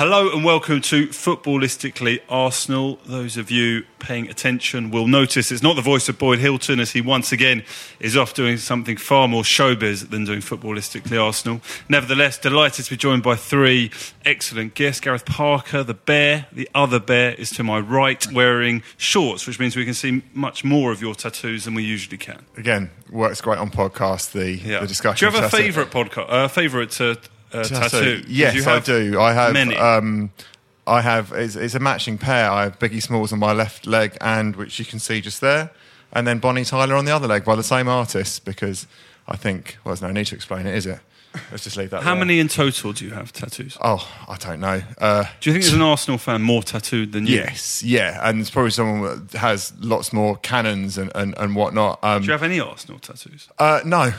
Hello and welcome to Footballistically Arsenal. Those of you paying attention will notice it's not the voice of Boyd Hilton as he once again is off doing something far more showbiz than doing Footballistically Arsenal. Nevertheless, delighted to be joined by three excellent guests. Gareth Parker, the bear. The other bear is to my right wearing shorts, which means we can see much more of your tattoos than we usually can. Again, works great on podcast, the, the discussion. Do you have a favourite podcast? Uh, favourite uh, uh, tattoo? 'Cause Yes, I do. I have. many. Um, I have. It's, it's a matching pair. I have Biggie Smalls on my left leg, and which you can see just there, and then Bonnie Tyler on the other leg by the same artist. Because I think well, there's no need to explain it, is it? Let's just leave that. How there. many in total do you have tattoos? Oh, I don't know. Uh, Do you think there's an Arsenal fan more tattooed than you? yes, yeah, and it's probably someone that has lots more cannons and, and, and whatnot. Um, Do you have any Arsenal tattoos? uh, no,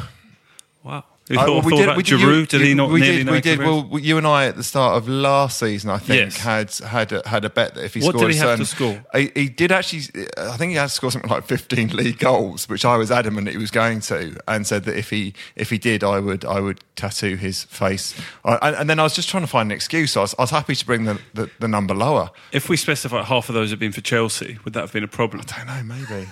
Wow. You thought, well, thought about Giroud? you- did he not we did, we did. Well, you and I at the start of last season, I think, Yes. had had a, had a bet that if he What did scored he a have to certain- score? He, he did actually. I think he had to score something like 15 league goals, which I was adamant he was going to, and said that if he if he did, I would I would tattoo his face. I, and then I was just trying to find an excuse. I was, I was happy to bring the, the, the number lower. If we specify half of those had been for Chelsea, would that have been a problem? I don't know, maybe,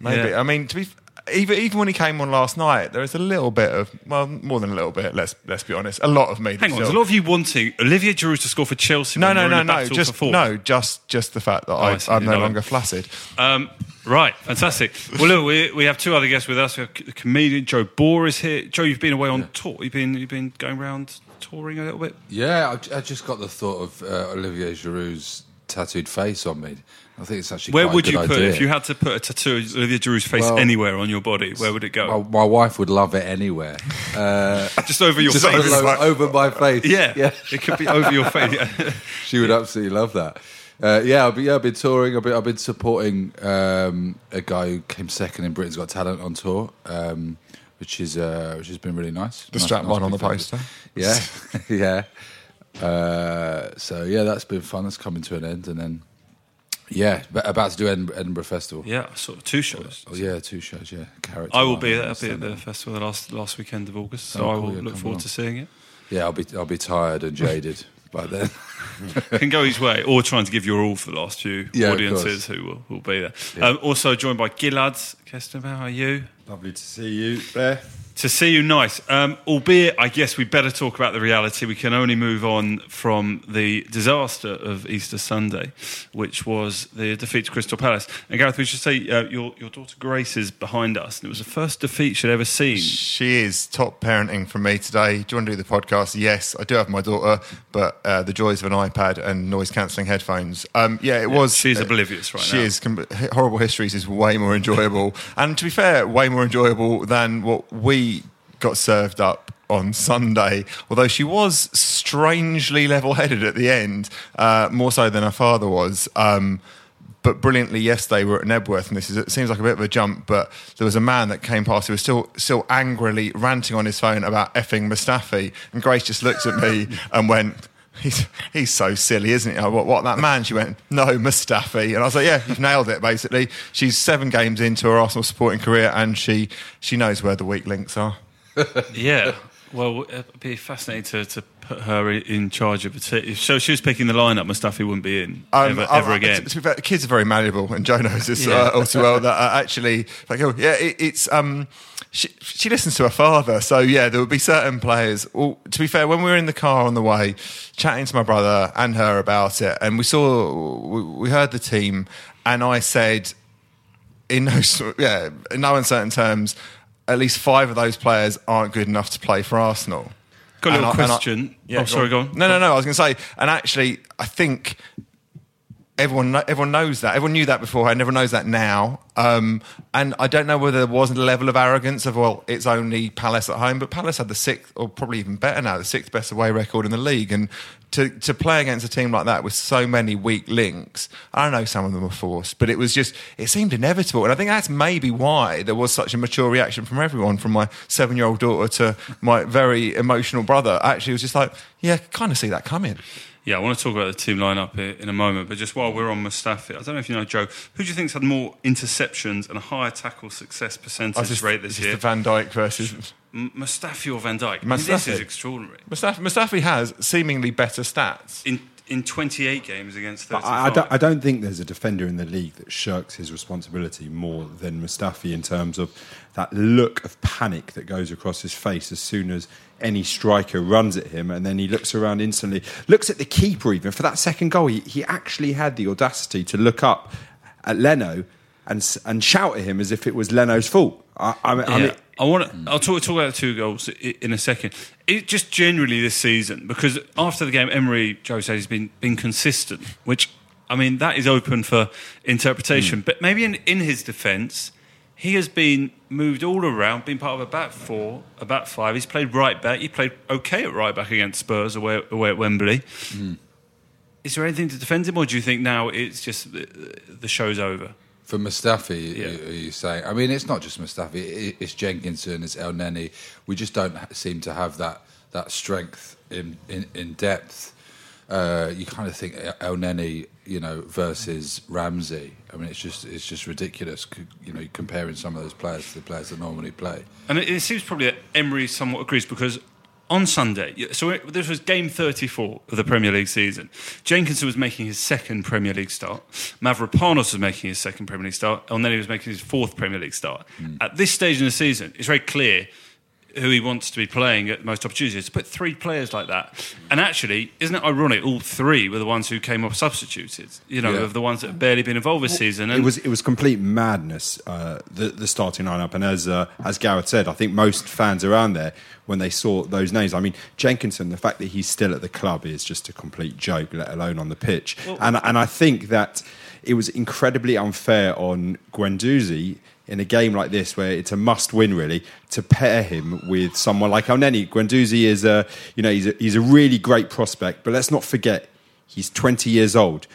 maybe. Yeah. I mean, to be. Even, even when he came on last night, there is a little bit of well, more than a little bit. Let's let's be honest, a lot of me. Hang on, there's a lot of you wanting Olivier Giroud to score for Chelsea. No, when no, no, in no. Just no, just just the fact that I, I I'm no No. longer flaccid. Um, right, fantastic. Well, look, we, we have two other guests with us. We have the comedian Joe Bohr is here. Joe, you've been away on tour. You've been you've been going around touring a little bit. Yeah, I, I just got the thought of uh, Olivier Giroud's tattooed face on me. I think it's actually Where quite a would good you put idea. if you had to put a tattoo of Olivier Giroud's face Well, anywhere on your body? Where would it go? Well, my wife would love it anywhere. Uh, just over your just face. over, over my face. yeah, yeah. it could be over your face. Yeah. She would absolutely love that. Uh, yeah, I've been, yeah, I've been touring. I've been, I've been supporting um, a guy who came second in Britain's Got Talent on tour, um, which is uh, which has been really nice. The Nice- strap nice line on the big fan. poster. Yeah, yeah. Uh, so yeah, that's been fun. That's coming to an end, and then yeah, but about to do Edinburgh, Edinburgh Festival. yeah, sort of two shows. Oh yeah, two shows. Yeah, Character. I will be and. I'll be at the festival the last last weekend of August, so Oh, I will yeah, look forward along. to seeing it. Yeah, I'll be I'll be tired and jaded by then. can go his way, or trying to give your all for the last few Yeah, audiences who will, will be there. Um, also joined by Gillard Keston, how are you? Lovely to see you there. To see you, nice. Um, albeit, I guess we better talk about the reality. We can only move on from the disaster of Easter Sunday, which was the defeat to Crystal Palace. And Gareth, we should say uh, your your daughter Grace is behind us, and it was the first defeat she'd ever seen. She is top parenting from me today. Do you want to do the podcast? Yes, I do have my daughter, but uh, the joys of an iPad and noise cancelling headphones. Um, yeah, it was. she's uh, oblivious right she now. is. com- Horrible Histories is way more enjoyable, and to be fair, way more enjoyable than what we got served up on Sunday, although she was strangely level headed at the end, uh, more so than her father was. Um, but brilliantly yesterday we were at Knebworth, and this is it seems like a bit of a jump, but there was a man that came past who was still still angrily ranting on his phone about effing Mustafi, and Grace just looked at me and went. He's, he's so silly, isn't he? I, what, what, that man? She went, no, Mustafi. And I was like, yeah, you've nailed it, basically. She's seven games into her Arsenal supporting career and she, she knows where the weak links are. Yeah. Well, it'd be fascinating to, to put her in charge of it. So she was picking the lineup, Mustafi wouldn't be in um, ever, ever I, again. To, to fair, kids are very malleable, and Joe knows this yeah. uh, also well. That uh, actually, like, oh, yeah, it, it's. Um, she, she, listens to her father, so yeah, there would be certain players. Well, to be fair, when we were in the car on the way, chatting to my brother and her about it, and we saw, we, we heard the team, and I said, in no, yeah, in no uncertain terms, at least five of those players aren't good enough to play for Arsenal. Got a little question. I, yeah, oh, sorry, go on. No, no, no. I was going to say, and actually, I think everyone everyone knows that. Everyone knew that beforehand. Everyone knows that now. Um, and I don't know whether there wasn't a level of arrogance of well, it's only Palace at home, but Palace had the sixth, or probably even better now, the sixth best away record in the league. And to to play against a team like that with so many weak links, I know, some of them were forced, but it was just it seemed inevitable. And I think that's maybe why there was such a mature reaction from everyone, from my seven year old daughter to my very emotional brother. Actually, it was just like, yeah, kind of see that coming. Yeah, I want to talk about the team lineup in a moment, but just while we're on Mustafi, I don't know if you know Joe, who do you think's had more interceptions and a higher tackle success percentage just, rate this year? The Van Dijk versus Mustafi or Van Dijk. Mustafi. I mean, this is extraordinary. Mustafi, Mustafi has seemingly better stats. In, in 28 games against 35. I, I, don't, I, don't, think there's a defender in the league that shirks his responsibility more than Mustafi in terms of that look of panic that goes across his face as soon as any striker runs at him and then he looks around instantly, looks at the keeper even. For that second goal, he, he actually had the audacity to look up at Leno and, and shout at him as if it was Leno's fault. I, I, yeah. I mean, I want to. I'll talk, talk about the two goals in a second. It just generally this season because after the game, Emery Joe said he's been been consistent, which I mean that is open for interpretation. Mm. But maybe in in his defence, he has been moved all around, been part of a back four, a back five. He's played right back. He played okay at right back against Spurs away, away at Wembley. Mm. Is there anything to defend him, or do you think now it's just the show's over? For Mustafi, yeah. you, you say? I mean, it's not just Mustafi. It's Jenkinson, it's Elneny. We just don't seem to have that that strength in in, in depth. Uh, you kind of think El Elneny you know, versus Ramsey. I mean, it's just it's just ridiculous. You know, comparing some of those players to the players that normally play. And it, it seems probably that Emery somewhat agrees because on Sunday, so it, this was game 34 of the Premier League season. Jenkinson was making his second Premier League start. Mavropanos was making his second Premier League start. El then was making his fourth Premier League start. Mm. At this stage in the season, it's very clear who he wants to be playing at most opportunities. To put three players like that, and actually, isn't it ironic? All three were the ones who came off substituted. You know, yeah. of the ones that have barely been involved this season. And it was it was complete madness. Uh, the the starting lineup, and as uh, as Gareth said, I think most fans around there when they saw those names. I mean, Jenkinson, the fact that he's still at the club is just a complete joke, let alone on the pitch. Well, and and I think that it was incredibly unfair on Guendouzi in a game like this where it's a must win really to pair him with someone like Elneny. Guendouzi is a you know he's a, he's a really great prospect, but let's not forget he's 20 years old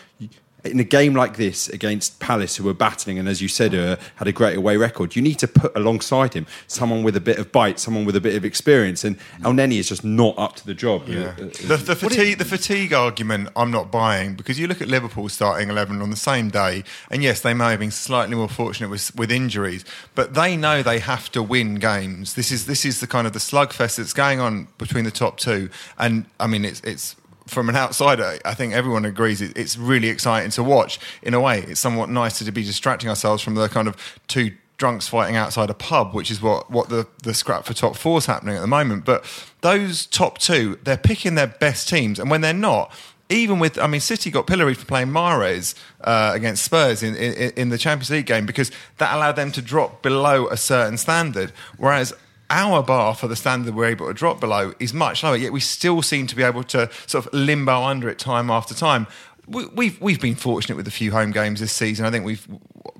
in a game like this against Palace, who were battling and, as you said, uh, had a great away record, you need to put alongside him someone with a bit of bite, someone with a bit of experience. And El Elneny is just not up to the job. Yeah. Uh, the, the, fatigue, the fatigue argument, I'm not buying because you look at Liverpool starting 11 on the same day, and yes, they may have been slightly more fortunate with, with injuries, but they know they have to win games. This is this is the kind of the slugfest that's going on between the top two, and I mean it's it's from an outsider, I think everyone agrees it's really exciting to watch. In a way, it's somewhat nicer to be distracting ourselves from the kind of two drunks fighting outside a pub, which is what, what the, the scrap for top four is happening at the moment. But those top two, they're picking their best teams. And when they're not, even with, I mean, City got pilloried for playing Mahrez uh, against Spurs in, in, in the Champions League game because that allowed them to drop below a certain standard. Whereas our bar for the standard we're able to drop below is much lower, yet we still seem to be able to sort of limbo under it time after time. we, we've we've been fortunate with a few home games this season. I think we've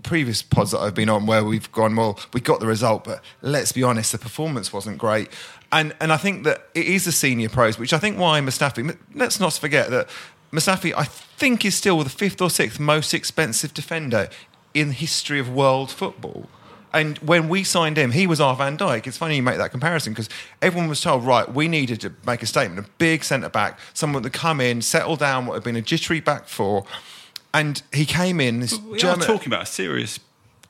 previous pods that I've been on where we've gone well, we got the result, but let's be honest, the performance wasn't great. And and I think that it is the senior pros, which I think why Mustafi. Let's not forget that Mustafi, I think, is still the fifth or sixth most expensive defender in the history of world football. And when we signed him, he was our Van Dijk. It's funny you make that comparison because everyone was told, right, we needed to make a statement, a big centre back, someone to come in, settle down what had been a jittery back four. And he came in. This We German, are talking about a serious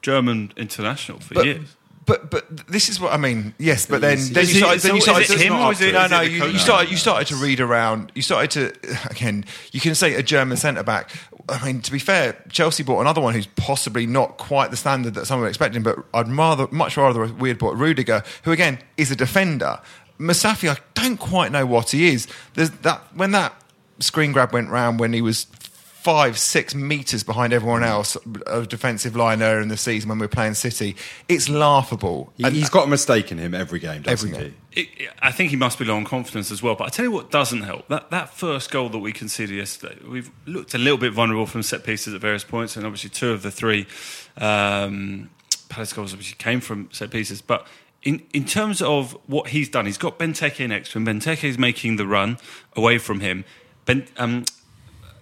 German international for but, years. But but this is what I mean. Yes, but then, then you started. Then you started to, him or is it- no, no. You, you started. You started to read around. You started to again. You can say a German centre back. I mean, to be fair, Chelsea bought another one who's possibly not quite the standard that some were expecting. But I'd rather, much rather, we'd bought Rudiger, who again is a defender. Mustafi, I don't quite know what he is. There's that when that screen grab went round when he was five, six meters behind everyone else, a defensive line earlier in the season when we were playing City. It's laughable. He, has got a mistake in him every game, doesn't Every he? game. It, I think he must be low on confidence as well. But I tell you what doesn't help that that first goal that we conceded yesterday. We've looked a little bit vulnerable from set pieces at various points, and obviously two of the three um, Palace goals obviously came from set pieces. But in in terms of what he's done, he's got Benteke next to him. Benteke is making the run away from him. Ben, um,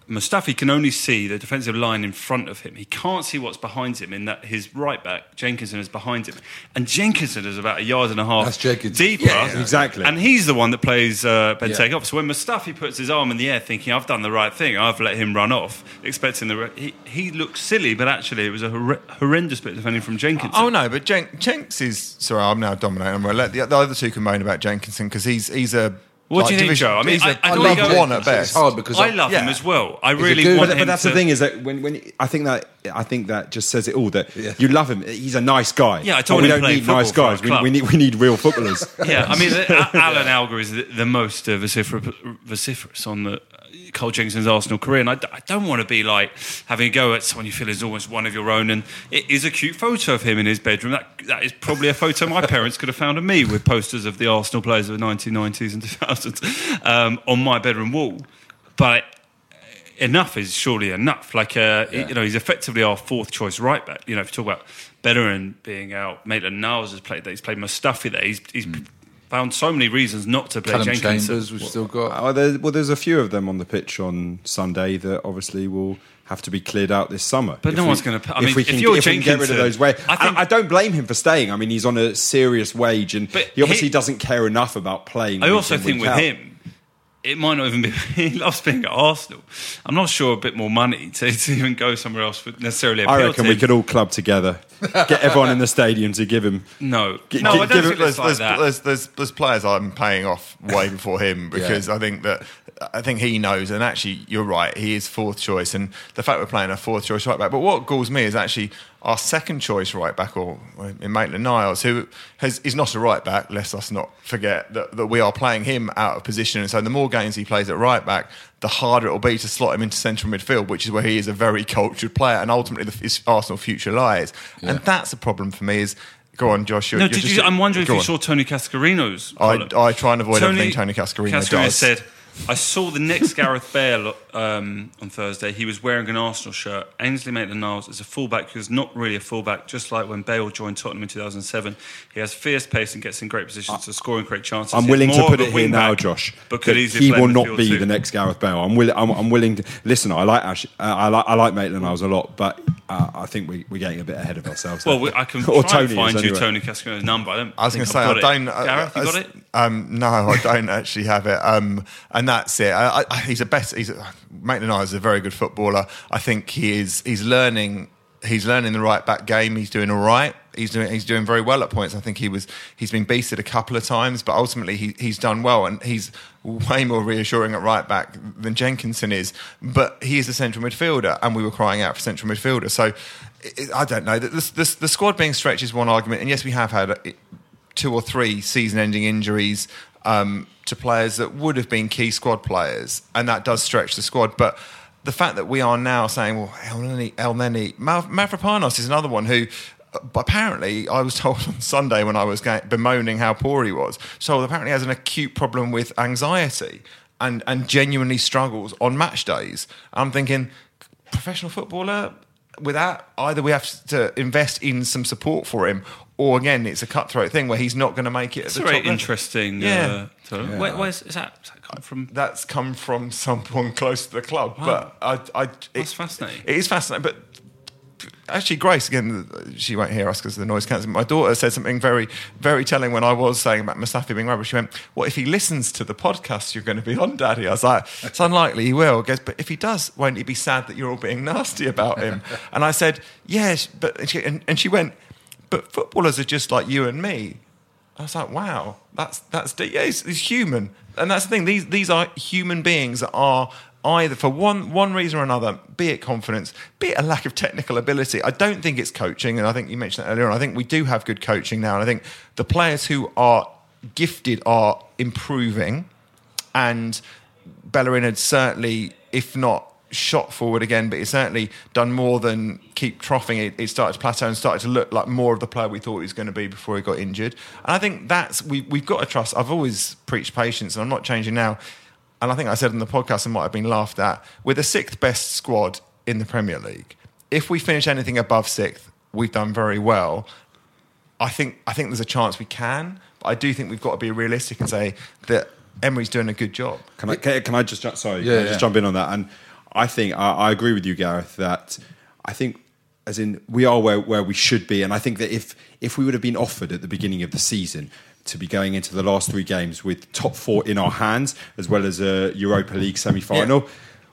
Mustafi can only see the defensive line in front of him. He can't see what's behind him in that his right back, Jenkinson, is behind him. And Jenkinson is about a yard and a half That's Jenkinson. deeper. Yeah, yeah. Exactly. And he's the one that plays uh, Benteke Yeah. off. So when Mustafi puts his arm in the air thinking, I've done the right thing, I've let him run off, expecting the... Re- he, he looks silly, but actually it was a hor- horrendous bit of defending from Jenkinson. Oh no, but Jen- Jenks is. Sorry, I'm now dominating. I'm going to let the, the other two can moan about Jenkinson because he's he's a. What do you think, Joe? I mean, he's I- a I I don't love go- one at It's best. hard because I love him as well. I really good- want But, him but that's to... the thing is that when, when I think that I think that just says it all that Yeah. you love him. He's a nice guy. Yeah, I But don't we don't need nice football for our guys. We, we need we need real footballers. Yeah, I mean, Alan Alger is the, the most uh, vociferous, vociferous on the Cole Jenkinson's Arsenal career, and I don't want to be like having a go at someone you feel is almost one of your own. And it is a cute photo of him in his bedroom. That that is probably a photo my parents could have found of me with posters of the Arsenal players of the 1990s and 2000s um, on my bedroom wall. But enough is surely enough. Like, uh, you know, he's effectively our fourth choice right back. You know, if you talk about Bellerin being out, Maitland Niles has played there, he's played Mustafi there, he's, he's found so many reasons not to play Callum Jenkinson. Chambers, we've still got. Oh, there, well, there's a few of them on the pitch on Sunday that obviously will have to be cleared out this summer. But If no we- one's gonna- I mean, if we if can, you're if we can get rid of those way, uh, I I, think- I don't blame him for staying. I mean, he's on a serious wage, and he obviously he- doesn't care enough about playing. I also think with out. him, it might not even be. He loves being at Arsenal. I'm not sure a bit more money to, to even go somewhere else would necessarily appeal I to reckon we could all club together, get everyone in the stadium to give him. No, Gi- no, gi- I don't give think it- it's there's, like there's, that. there's, there's, there's players I'm paying off way before him because I think that I think he knows, and actually you're right, he is fourth choice, and the fact we're playing a fourth choice right back. But what galls me is actually our second choice right back, or in Maitland Niles, who has is not a right back. Let's not forget that, that we are playing him out of position, and so the more games he plays at right back, the harder it will be to slot him into central midfield, which is where he is a very cultured player, and ultimately the, his Arsenal future lies. And that's a problem for me. Is go on, Josh. You're, no, you're did just- you, I'm wondering if you on. saw Tony Cascarino's. I. I try and avoid everything Tony Cascarino, Cascarino does. said, I saw the next Gareth Bale um, on Thursday. He was wearing an Arsenal shirt. Ainsley Maitland-Niles is a fullback who's not really a fullback, just like when Bale joined Tottenham in 2007. He has fierce pace and gets in great positions to score and create chances. I'm willing to put it here now, Josh. But that he will not be too. the next Gareth Bale. I'm willing. I'm, I'm willing to listen. I like Ash, uh, I like I like Maitland Niles a lot, but uh, I think we, we're getting a bit ahead of ourselves. Well, we, I can Or try and Tony find is, you anyway. Tony Cascarino's number. I, don't I was going to say, I've I got don't. it. uh, Gareth, you got it? Um, no, I don't actually have it. Um, and that's it. I, I, he's a best. He's Maitland is a very good footballer. I think he is. He's learning. He's learning the right back game. He's doing all right. He's doing. He's doing very well at points. I think he was. He's been beasted a couple of times, but ultimately he, he's done well, and he's way more reassuring at right back than Jenkinson is. But he is a central midfielder, and we were crying out for central midfielder. So. I don't know. The, the, the squad being stretched is one argument, and yes, we have had two or three season-ending injuries um, to players that would have been key squad players, and that does stretch the squad. But the fact that we are now saying, well, Elneny, El Mavropanos is another one who. uh, Apparently, I was told on Sunday when I was bemoaning how poor he was. So apparently, has an acute problem with anxiety, and and genuinely struggles on match days. I'm thinking, professional footballer. Without either, we have to invest in some support for him, or again, it's a cutthroat thing where he's not going to make it. At It's the very top level. interesting. Yeah. Uh, so Where, where's is that, that come from? That's come from someone close to the club, Wow. but I, I, That's fascinating. It is fascinating, but actually, Grace again, she won't hear us because of the noise cancelling. My daughter said something very, very telling when I was saying about Mustafi being rubbish. She went, "What if he listens to the podcast you're going to be on, Daddy?" I was like, "It's unlikely he will." He goes, "But if he does, won't he be sad that you're all being nasty about him?" and I said, "Yes," but and she, and, and she went, "But footballers are just like you and me." I was like, wow, that's that's yeah, he's, he's human, and that's the thing. These these are human beings that are either for one one reason or another, be it confidence, be it a lack of technical ability. I don't think it's coaching, and I think you mentioned that earlier. on. I think we do have good coaching now, and I think the players who are gifted are improving, and Bellerin had certainly, if not shot forward again, but he's certainly done more than keep troughing. It, it started to plateau and started to look like more of the player we thought he was going to be before he got injured. And I think that's we, we've got to trust. I've always preached patience, and I'm not changing now. And I think I said in the podcast and might have been laughed at. We're the sixth best squad in the Premier League. If we finish anything above sixth, we've done very well. I think I think there's a chance we can, but I do think we've got to be realistic and say that Emery's doing a good job. Can I, can, can I just sorry? Yeah, can I just yeah. jump in on that? And I think I, I agree with you, Gareth. That I think, as in, we are where, where we should be, and I think that if if we would have been offered at the beginning of the season to be going into the last three games with top four in our hands, as well as a Europa League semi final,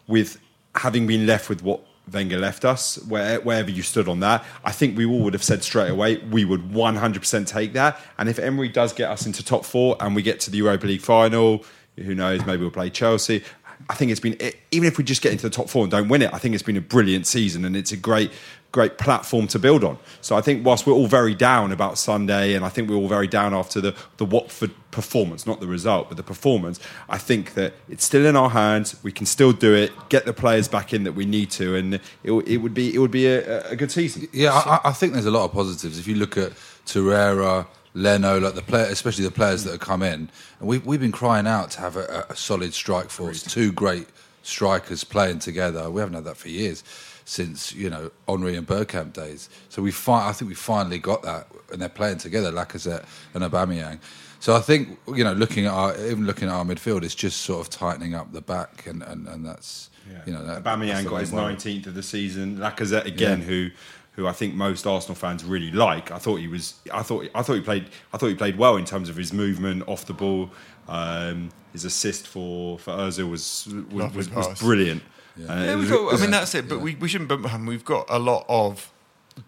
with having been left with what Wenger left us, where, wherever you stood on that, I think we all would have said straight away we would 100% take that. And if Emery does get us into top four and we get to the Europa League final, who knows, maybe we'll play Chelsea. I think it's been, even if we just get into the top four and don't win it, I think it's been a brilliant season and it's a great, great platform to build on. So I think whilst we're all very down about Sunday and I think we're all very down after the, the Watford performance, not the result, but the performance, I think that it's still in our hands. We can still do it, get the players back in that we need to, and it, it would be, it would be a, a good season. Yeah, I, I think there's a lot of positives. If you look at Torreira, Leno, like the player, especially the players that have come in, and we've we've been crying out to have a, a solid strike force, two great strikers playing together. We haven't had that for years since you know Henry and Bergkamp days. So we fi- I think we finally got that, and they're playing together, Lacazette and Aubameyang. So I think you know, looking at our even looking at our midfield, it's just sort of tightening up the back, and and, and that's you know that, Aubameyang got his 19th of the season. Lacazette again, Yeah. who who I think most Arsenal fans really like. I thought he was. I thought. I thought he played. I thought he played well in terms of his movement off the ball. Um, his assist for for Özil was was, was, was pass. brilliant. Uh, Yeah, we've was- got, I mean, that's it. But we, we shouldn't. But we've got a lot of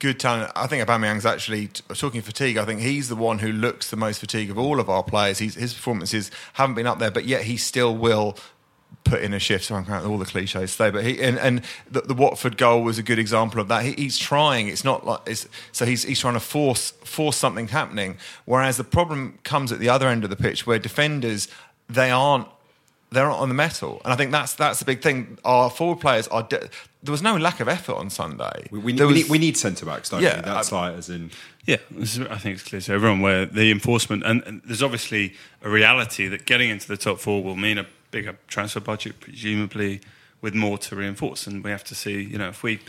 good talent. I think Aubameyang's actually talking fatigue. I think he's the one who looks the most fatigued of all of our players. He's, his performances haven't been up there, but yet he still will put in a shift. So I'm counting all the cliches today, but he and, and the, the Watford goal was a good example of that. He, he's trying. It's not like it's, so he's he's trying to force force something happening. Whereas the problem comes at the other end of the pitch where defenders they aren't they're not on the metal, and I think that's that's the big thing. Our forward players are. De- there was no lack of effort on Sunday. we, we, There we was- need, we need centre backs, don't Yeah, we? That's I- like as in. Yeah, is, I think it's clear to everyone where the enforcement and, and there's obviously a reality that getting into the top four will mean a bigger transfer budget, presumably with more to reinforce. And we have to see, you know, if we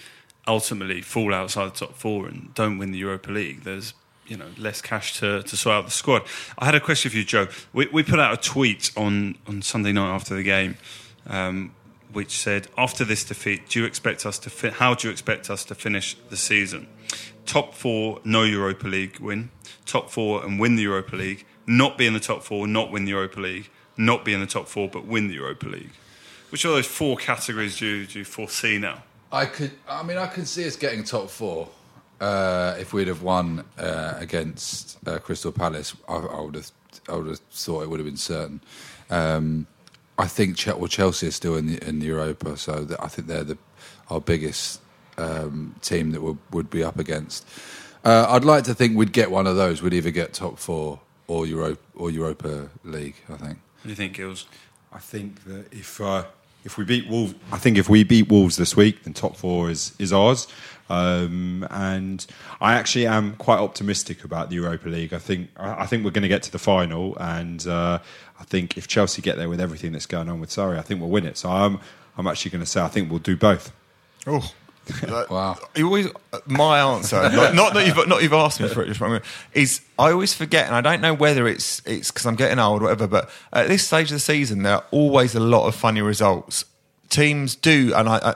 ultimately fall outside the top four and don't win the Europa League, there's you know less cash to, to sort out the squad. I had a question for you, Joe. We, we put out a tweet on on Sunday night after the game. Um, which said, after this defeat, do you expect us to fi- how do you expect us to finish the season? Top four, no Europa League win. Top four and win the Europa League. Not be in the top four, not win the Europa League. Not be in the top four, but win the Europa League. Which of those four categories do you, do you foresee now? I could. I mean, I can see us getting top four uh, if we'd have won uh, against uh, Crystal Palace. I, I would have. I would have thought it would have been certain. Um, I think Ch- well, Chelsea are still in the, in Europa, so that I think they're the our biggest um, team that would, would be up against. Uh, I'd like to think we'd get one of those. We'd either get top four or Europa or Europa League. I think. What do you think, Gills? I think that if uh, if we beat Wolves, I think if we beat Wolves this week, then top four is is ours. Um, and I actually am quite optimistic about the Europa League. I think I I think we're going to get to the final, and uh, I think if Chelsea get there with everything that's going on with Sarri, I think we'll win it. So I'm I'm actually going to say I think we'll do both. Oh. That- Wow. You always, my answer, not, not that you've not you've asked me for it, just is I always forget, and I don't know whether it's it's because I'm getting old or whatever, but at this stage of the season, there are always a lot of funny results. Teams do, and I, I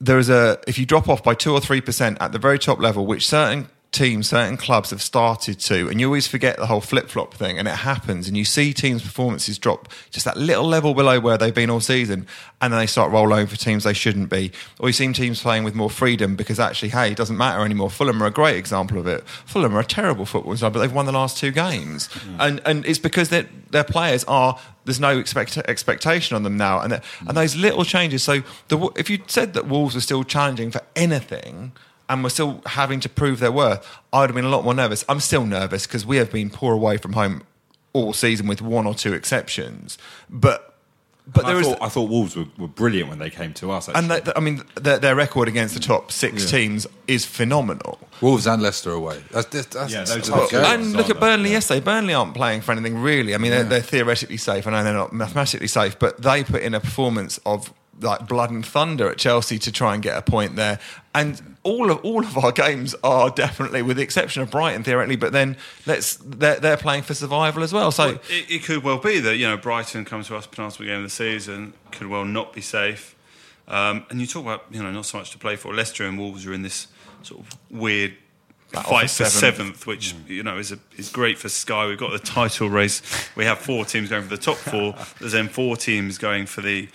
there is a if you drop off by two or three percent at the very top level, which certain teams, certain clubs have started to, and you always forget the whole flip flop thing, and it happens, and you see teams' performances drop just that little level below where they've been all season, and then they start rolling over teams they shouldn't be, or you see teams playing with more freedom because actually, hey, it doesn't matter anymore. Fulham are a great example of it. Fulham are a terrible football side, but they've won the last two games, mm. and and it's because their their players are there's no expect, expectation on them now, and and mm. those little changes. So the, if you said that Wolves were still challenging for anything and were still having to prove their worth, I would have been a lot more nervous. I'm still nervous because we have been poor away from home all season with one or two exceptions, but but I there is. thought, I thought Wolves were, were brilliant when they came to us. Actually. and they, I mean, their, their record against the top six teams is phenomenal. Wolves and Leicester away. That's, that's, that's Yeah, those are the games. and look at aren't they? Burnley yesterday. Burnley aren't playing for anything really. I mean, they're, they're theoretically safe. I know they're not mathematically safe, but they put in a performance of like blood and thunder at Chelsea to try and get a point there. And all of all of our games are definitely, with the exception of Brighton theoretically, but then let's they're, they're playing for survival as well. So It, it could well be that you know Brighton come to us penultimate game of the season could well not be safe. Um, and you talk about you know not so much to play for. Leicester and Wolves are in this sort of weird fight for seventh. seventh, which you know is a, is great for Sky. We've got the title race. We have four teams going for the top four. There's then four teams going for the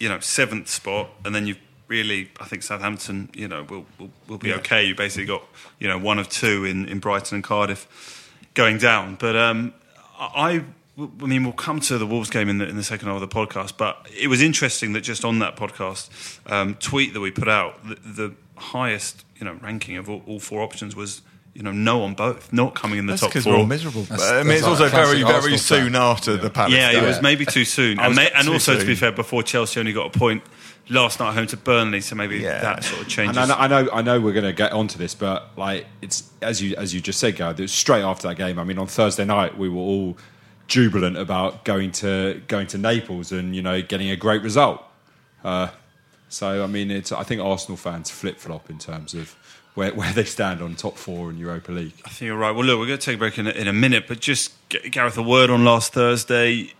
you know seventh spot, and then you've really I think Southampton you know will will, will be okay. You basically got you know one of two in, in Brighton and Cardiff going down. But um, I, I mean, we'll come to the Wolves game in the, in the second half of the podcast. But it was interesting that just on that podcast um, tweet that we put out, the, the highest you know ranking of all, all four options was you know no on both, not coming in the that's top because four. we're all miserable. That's- I mean, it's like also very very soon fan. after the Palace. yeah, it was maybe too soon, and, may, and too also to be fair, before Chelsea only got a point last night at home to Burnley, so maybe Yeah. that sort of changes. And I know, I know, I know we're going to get onto this, but like it's as you as you just said, Gareth. It was straight after that game. I mean, on Thursday night, we were all jubilant about going to going to Naples and you know getting a great result. Uh, so I mean, it's I think Arsenal fans flip flop in terms of where, where they stand on top four in Europa League. I think you're right. Well, look, we're going to take a break in a, in a minute, but just Gareth, a word on last Thursday.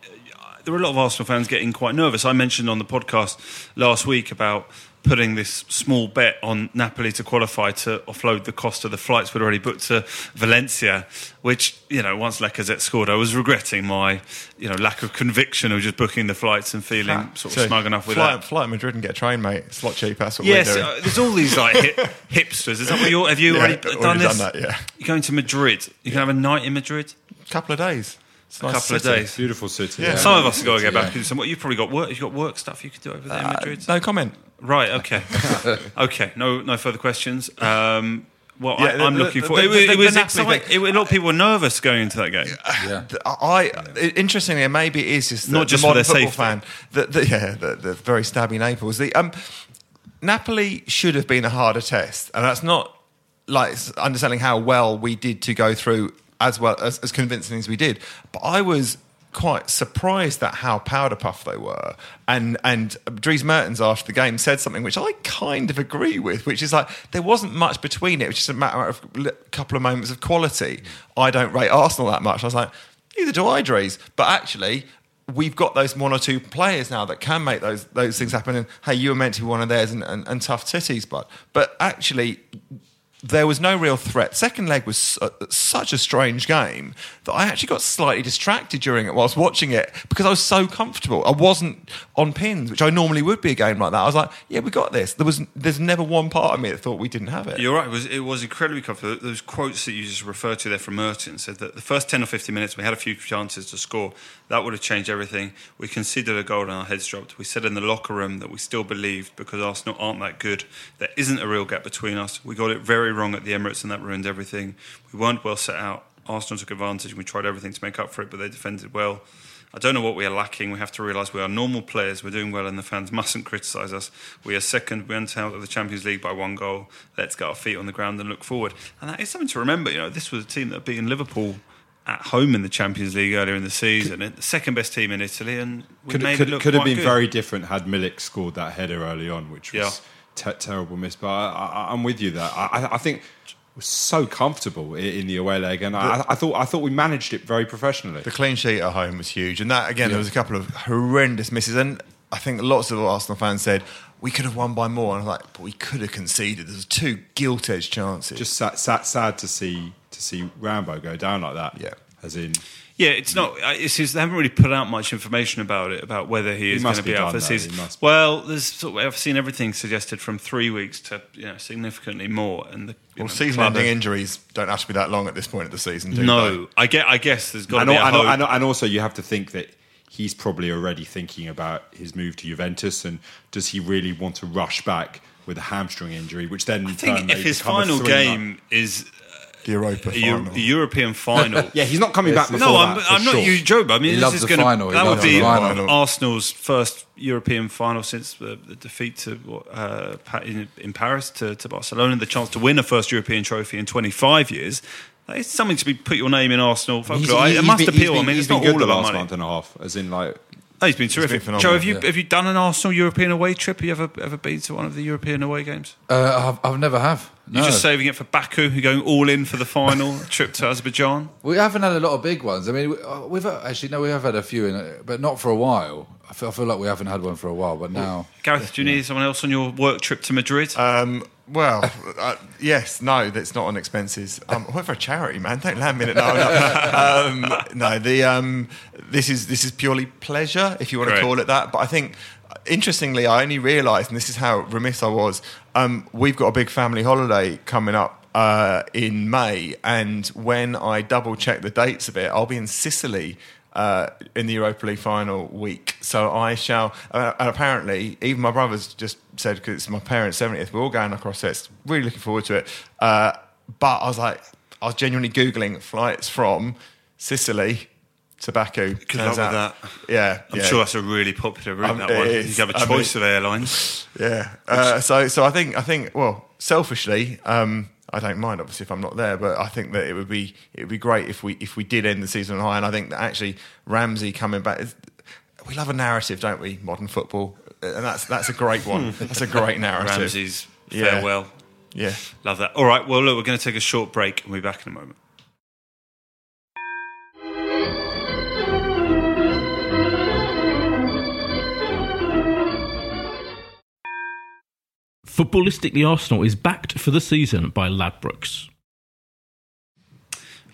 There were a lot of Arsenal fans getting quite nervous. I mentioned on the podcast last week about putting this small bet on Napoli to qualify to offload the cost of the flights we'd already booked to Valencia, which, you know, once Lacazette scored, I was regretting my, you know, lack of conviction of just booking the flights and feeling sort of So, smug enough with fly, that. Fly to Madrid and get a train, mate. It's a lot cheaper. That's what Yes, we're doing. uh, there's all these like hip, hipsters. Is that what you're? Have you Yeah, already, already done this? done that, yeah. You're going to Madrid. You can have a night in Madrid. A couple of days. It's A nice couple of days. Beautiful city. Yeah. Some of us are going to get back. and do Some, you've probably got work. You've got work stuff you could do over there in Uh, Madrid. no comment. Right. Okay. okay. No. No further questions. Um, well, Yeah, I, I'm the- looking the- for. the- it, was- it was exciting. thing- a lot of people were nervous going into that game. Yeah. I interestingly, and maybe it is just the, Not just the for modern their football fan. safety. The, the, yeah, the, the very stabby Naples. The um, Napoli should have been a harder test, and that's not like understanding how well we did to go through as well as, as convincing as we did. But I was quite surprised at how powder puff they were. And and Dries Mertens after the game said something which I kind of agree with, which is like there wasn't much between it. It was just a matter of a couple of moments of quality. I don't rate Arsenal that much. I was like, neither do I, Dries. But actually, we've got those one or two players now that can make those those things happen. And hey, you were meant to be one of theirs, and, and, and tough titties, but but actually. There was no real threat. Second leg was su- uh, such a strange game that I actually got slightly distracted during it whilst watching it because I was so comfortable. I wasn't on pins, which I normally would be a game like that. I was like, "Yeah, we got this." There was, there's never one part of me that thought we didn't have it. You're right. It was, it was incredibly comfortable. Those quotes that you just referred to there from Merton said that the first 10 or 15 minutes, we had a few chances to score. That would have changed everything. We conceded a goal and our heads dropped. We said in the locker room that we still believed because Arsenal aren't that good. There isn't a real gap between us. We got it very wrong at the Emirates and that ruined everything. We weren't well set out. Arsenal took advantage and we tried everything to make up for it, but they defended well. I don't know what we are lacking. We have to realise we are normal players. We're doing well, and the fans mustn't criticise us. We are second. We went out of the Champions League by one goal. Let's get our feet on the ground and look forward. And that is something to remember. You know, this was a team that beat beaten Liverpool at home in the Champions League earlier in the season. the second best team in Italy, and we could, made could, it could have been good. very different had Milik scored that header early on, which was Yeah. Te- terrible miss. But I, I, I'm with you there. I, I- think we're so comfortable in, the away leg, and I, I thought I thought we managed it very professionally. The clean sheet at home was huge, and that again, there was a couple of horrendous misses, and I think lots of Arsenal fans said we could have won by more, and I'm like, but we could have conceded. There's two gilt edged chances. Just sad, sad, sad to see to see Rambo go down like that. Yeah. as in Yeah, it's not. uh, It's just, they haven't really put out much information about it, about whether he is going to be, out for the season. he must be. Well, there's sort of, I've seen everything suggested from three weeks to you know significantly more. And the well, know, season-ending club- injuries don't have to be that long at this point of the season. Do they? No, they? I get. I guess there's got to be a and, hope. and, also you have to think that he's probably already thinking about his move to Juventus, and does he really want to rush back with a hamstring injury, which then I think if his final game is Europa final. a European final. yeah, he's not coming back before No, I'm, for I'm not sure. you, Joe. But I mean, He this loves is going final, he That would be. Arsenal's first European final since the, the defeat to uh, in, in Paris to, to Barcelona. The chance to win a first European trophy in 25 years. That is something to be put your name in Arsenal. He's- folklore. I- he's it must been- appeal. he's I mean, he's it's been not good all the about last money. month and a half, as in like Oh, he's been terrific. phenomenal, Joe, have you yeah. have you done an Arsenal European away trip? Have you ever ever been to one of the European away games? Uh, I've, I've never have. No. You're just saving it for Baku. You're going all in for the final trip to Azerbaijan. We haven't had a lot of big ones. I mean, we- uh, we've uh, actually no, we have had a few, in, it, but not for a while. I feel, I feel like we haven't had one for a while, but now. Gareth, do you need someone else on your work trip to Madrid? Um, well, uh, yes, no, that's not on expenses. Um, for a charity, man. Don't land me in it. No, no. Um, no the um, this is this is purely pleasure, if you want Great. to call it that. But I think, interestingly, I only realised, and this is how remiss I was. Um, we've got a big family holiday coming up uh, in May, and when I double check the dates of it, I'll be in Sicily uh, in the Europa League final week. So I shall. Uh, and apparently, even my brothers just said because it's my parents' seventieth, we're all going across there. It's really looking forward to it. Uh, but I was like, I was genuinely googling flights from Sicily to Baku. Good luck with that. Yeah, I'm yeah. sure that's a really popular route. Um, that it one. is. You have a choice mean- of airlines. Yeah. Uh, so so I think I think well, selfishly, um, I don't mind obviously if I'm not there, but I think that it would be it would be great if we if we did end the season on high. And I think that actually Ramsey coming back. We love a narrative, don't we? Modern football, and that's that's a great one. Hmm. that's a great narrative. Ramsey's Yeah. farewell. Yeah. Love that. All right. Well, look, we're going to take a short break and we'll be back in a moment. Footballistically Arsenal is backed for the season by Ladbrokes.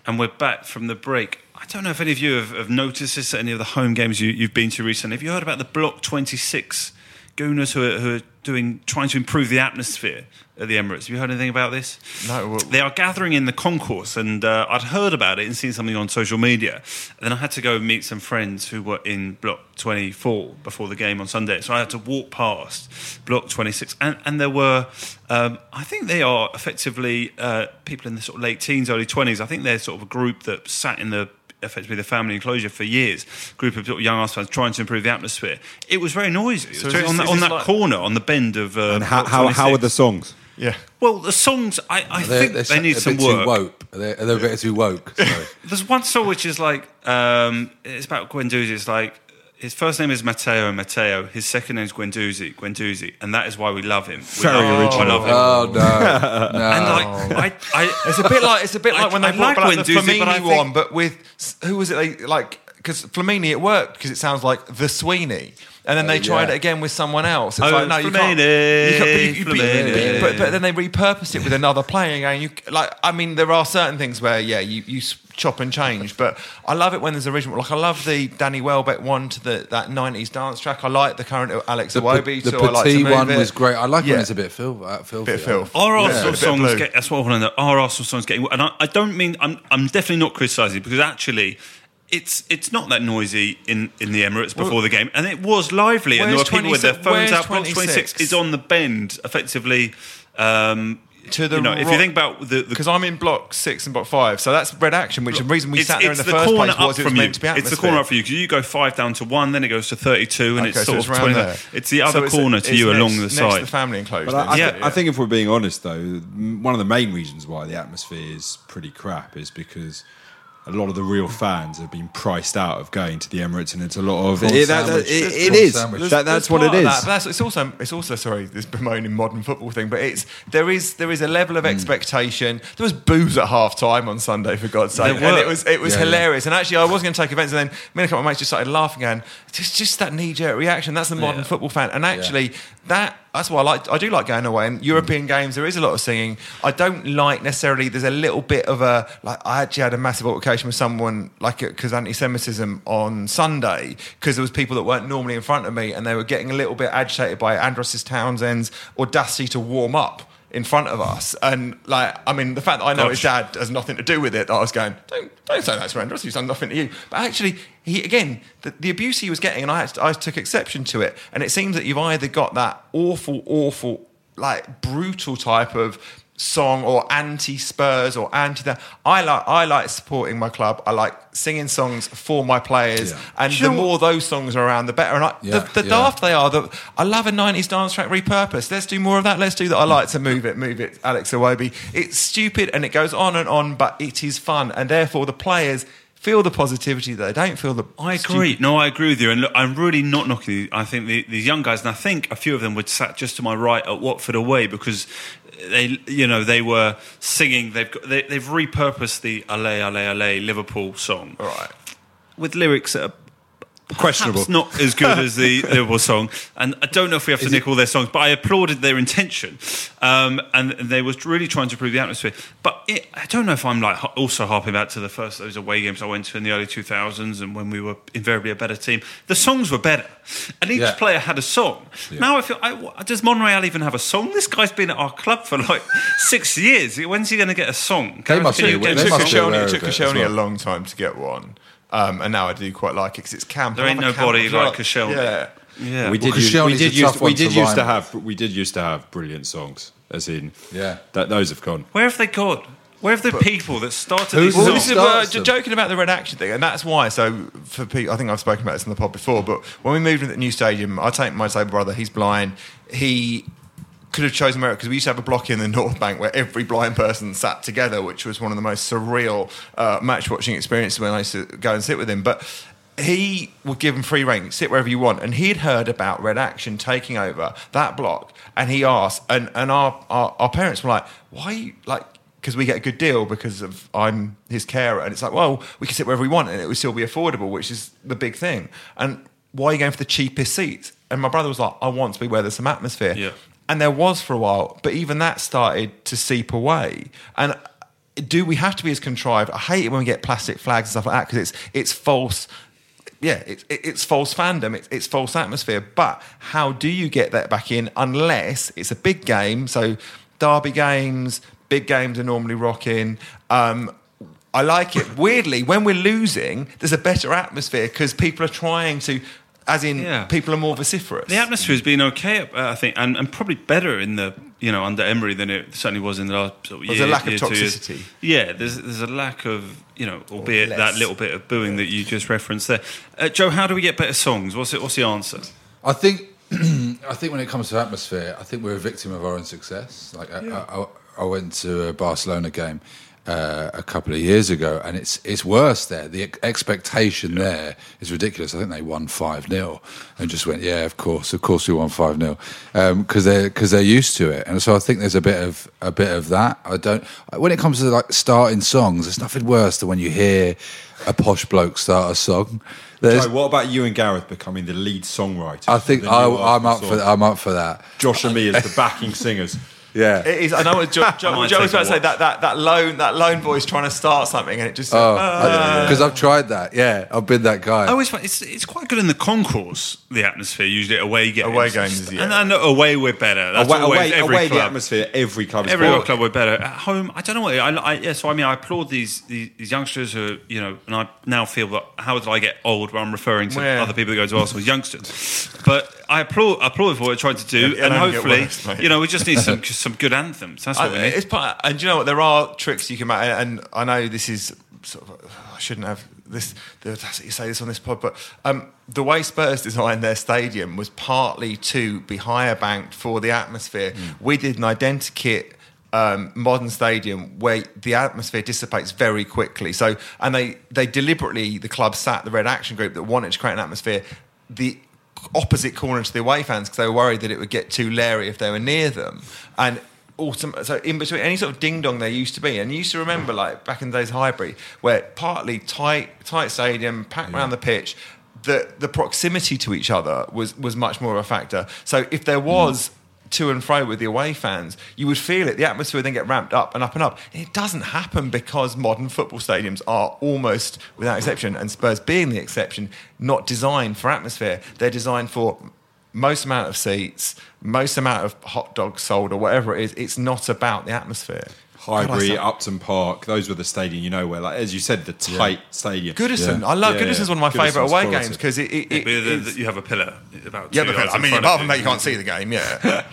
And we're back from the break. I don't know if any of you have, have noticed this at any of the home games you, you've been to recently. Have you heard about the Block 26 gooners who are, who are doing, trying to improve the atmosphere at the Emirates? Have you heard anything about this? No. Well, They are gathering in the concourse, and uh, I'd heard about it and seen something on social media. And then I had to go meet some friends who were in Block 24 before the game on Sunday. So I had to walk past Block 26, and, and there were, um, I think they are effectively uh, people in the sort of late teens, early 20s. I think they're sort of a group that sat in the effectively the family enclosure for years. Group of young Arsenal fans trying to improve the atmosphere. It was very noisy. It So was is very- this- on that, is on that like- corner, on the bend of. Uh, and how how, how are the songs? yeah. Well, the songs, I, I think they need a some bit work. Too woke. They're, they're a bit too woke. Sorry. There's one song which is like, um, it's about Guendouzi. It's like, his first name is Matteo Matteo. His second name is Guendouzi, Guendouzi. And that is why we love him. We Very love him. original. I love him. oh no, no. and like, I, I, It's a bit like it's a bit I- like when they I brought like back the Guendouzi, but I Flamini think- one, but with who was it? They like because Flamini it worked because it sounds like the Sweeney, and then they Uh, tried yeah. it again with someone else. It's Oh, like no, you can't. Flamini, You can't but, you- you- but- Flamini. but, but then they repurpose it with another player again. You like, I mean, there are certain things where yeah, you you s- chop and change, but I love it when there's original. Like I love the Danny Welbeck one to the that '90s dance track. I like the current Alex the, Iwobi. the so I like to Petit one it. was great. I like Yeah. when it's a bit fil- uh, filthy. Bit of filth. Our Yeah, Arsenal a bit of songs get. That's what I want to know. Our Arsenal songs getting. And I, I don't mean. I'm. I'm definitely not criticising because actually. It's it's not that noisy in, in the Emirates before the game, and it was lively, and there were where's people with their phones out. Block 26 26? is on the bend, effectively, um, to the you know, if you think about the, the because I'm in block six and block five, so that's red action. Which the reason we it's, sat there in it's the, first corner place was up it was you. meant to be It's the corner up for you because you go five down to one, then it goes to thirty-two, and Okay, it's so sort it's of round twenty. there. It's the So other it's- corner to it's you next- along the next side. the family enclosure. But I, I, Yeah. thi- I think if we're being honest, though, one of the main reasons why the atmosphere is pretty crap is because a lot of the real fans have been priced out of going to the Emirates, and it's a lot of it, that, that, it, it is. That, that's what it is. that, that's, it's also it's also sorry this bemoaning modern football thing, but it's there is there is a level of Hmm. expectation. There was booze at half time on Sunday for God's sake, and it was it was Yeah, yeah. hilarious. And actually, I was going to take offence, and then me and a couple of mates just started laughing, and just just that knee jerk reaction. That's the modern Yeah. football fan, and actually that. That's why I like. I do like going away. And European games, there is a lot of singing. I don't like necessarily. There's a little bit of a like. I actually had a massive altercation with someone like because anti-Semitism on Sunday because there was people that weren't normally in front of me and they were getting a little bit agitated by Andros Townsend's audacity to warm up in front of us. And like, I mean, the fact that I know his dad has nothing to do with it, that I was going, don't, don't say that Andros, he's done nothing to you. But actually, he again, the, the abuse he was getting, and I, to- I took exception to it. And it seems that you've either got that awful, awful, like brutal type of song or anti Spurs or anti that. I like I like supporting my club. I like singing songs for my players, Yeah. and Sure. the more those songs are around, the better. And I, Yeah, the, the yeah. daft they are. The, I love a '90s dance track repurposed. Let's do more of that. Let's do that. I like to move it, move it. Alex Iwobi. It's stupid and it goes on and on, but it is fun, and therefore the players feel the positivity. That they don't feel the. I agree. No, I agree with you. And look, I'm really not knocking. you. I think the, these young guys, and I think a few of them would sat just to my right at Watford away because they, you know, they were singing. They've got, they, they've repurposed the "Allez Allez Allez" Liverpool song right. with lyrics that are Questionable. perhaps not as good as the Liverpool song. And I don't know if we have to nick all their songs, but I applauded their intention. Um, and they was really trying to improve the atmosphere. But it, I don't know if I'm like also harping back to the first those away games I went to in the early 2000s and when we were invariably a better team. The songs were better, and each Yeah. player had a song. Now I feel, I, does Monreal even have a song? This guy's been at our club for like six years. When's he going to get a song? They must be you aware- get It they took must be aware it took Koscielny well. a long time to get one. Um, and now I do quite like it because it's camp. There ain't love a nobody camp- like Koscielny. Yeah. Yeah. we did. Well, use, we did, a used, we did to used to have. We did used to have brilliant songs. As in, Yeah. that those have gone. Where have they gone? Where have the people that started Who's these Well, Who this songs? is uh, starts them? joking about the red action thing, and that's why. So, for people, I think I've spoken about this in the pod before, but when we moved into the new stadium, I take my disabled brother. He's blind. He could have chosen America because we used to have a block in the North Bank where every blind person sat together, which was one of the most surreal uh, match watching experiences when I used to go and sit with him. But he would give him free reign, sit wherever you want. And he'd heard about Red Action taking over that block, and he asked, and and our our, our parents were like, "Why, like?" Because we get a good deal because of I'm his carer, and it's like, well, we can sit wherever we want, and it would still be affordable, which is the big thing. And why are you going for the cheapest seats? And my brother was like, I want to be where there's some atmosphere. Yeah. And there was for a while, but even that started to seep away. And do we have to be as contrived? I hate it when we get plastic flags and stuff like that because it's it's false. Yeah, it's it's false fandom. It's, it's false atmosphere. But how do you get that back in unless it's a big game? So derby games, big games are normally rocking. Um, I like it. Weirdly, when we're losing, there's a better atmosphere because people are trying to, as in, Yeah. people are more vociferous. The atmosphere has been okay, uh, I think, and, and probably better in the you know under Emery than it certainly was in the last sort of There's year. a lack of year, two years. toxicity. Yeah, there's there's a lack of you know, albeit that little bit of booing that you just referenced there. Uh, Joe, how do we get better songs? What's it? What's the answer? I think I think when it comes to atmosphere, I think we're a victim of our own success. Like I, I, I went to a Barcelona game uh, a couple of years ago, and it's it's worse there. The ex- expectation there is ridiculous. I think they won five 0 and just went, yeah, of course, of course, we won five 0 because they're because they're used to it. And so I think there's a bit of a bit of that. I don't. When it comes to like starting songs, there's nothing worse than when you hear a posh bloke start a song. Joe, what about you and Gareth becoming the lead songwriter? I think I, I'm up Arsenal for? I'm up for that. Josh and me as the backing singers. Yeah. It is. I know what Joe, Joe, Joe was about to say. That, that that lone that lone voice trying to start something, and it just. Oh, uh, because I've tried that. Yeah, I've been that guy. I always find it's it's quite good in the concourse. The atmosphere usually away games, Away games, yeah. and, and away we're better. That's away, always away, every away the club. atmosphere, every club is Every better. club we're better. At home, I don't know what. I, I, yeah, so I mean, I applaud these, these these youngsters who, you know, and I now feel that how did I get old? Where I'm referring to Yeah. other people that go to Arsenal as youngsters, but I applaud, applaud for what we're trying to do, Yeah, and it don't get hopefully, worse, you know, we just need some some good anthems. That's what we need. it's part, and you know what? There are tricks you can make, and I know this is sort of. I shouldn't have this. The, you say this on this pod, but um, the way Spurs designed their stadium was partly to be higher banked for the atmosphere. We did an identikit. Um, modern stadium where the atmosphere dissipates very quickly. So, and they they deliberately the club sat the Red Action Group that wanted to create an atmosphere the opposite corner to the away fans because they were worried that it would get too leery if they were near them. And so in between any sort of ding dong there used to be, and you used to remember like back in the days of Highbury, where partly tight tight stadium, packed around the pitch. The, the proximity to each other was, was much more of a factor. So if there was mm. To and fro with the away fans, you would feel it. The atmosphere would then get ramped up and up and up. It doesn't happen because modern football stadiums are almost, without exception, and Spurs being the exception, not designed for atmosphere. They're designed for most amount of seats, most amount of hot dogs sold, or whatever it is. It's not about the atmosphere. God, I Highbury, sound- Upton Park, those were the stadium, you know, where, like as you said, the tight stadium. Goodison. I love Yeah, Goodison's yeah. one of my favourite away quality. games because it, it, it, But it's- you have a pillar about yeah, two but yards I in mean, front apart from that, you can't see the game. Yeah,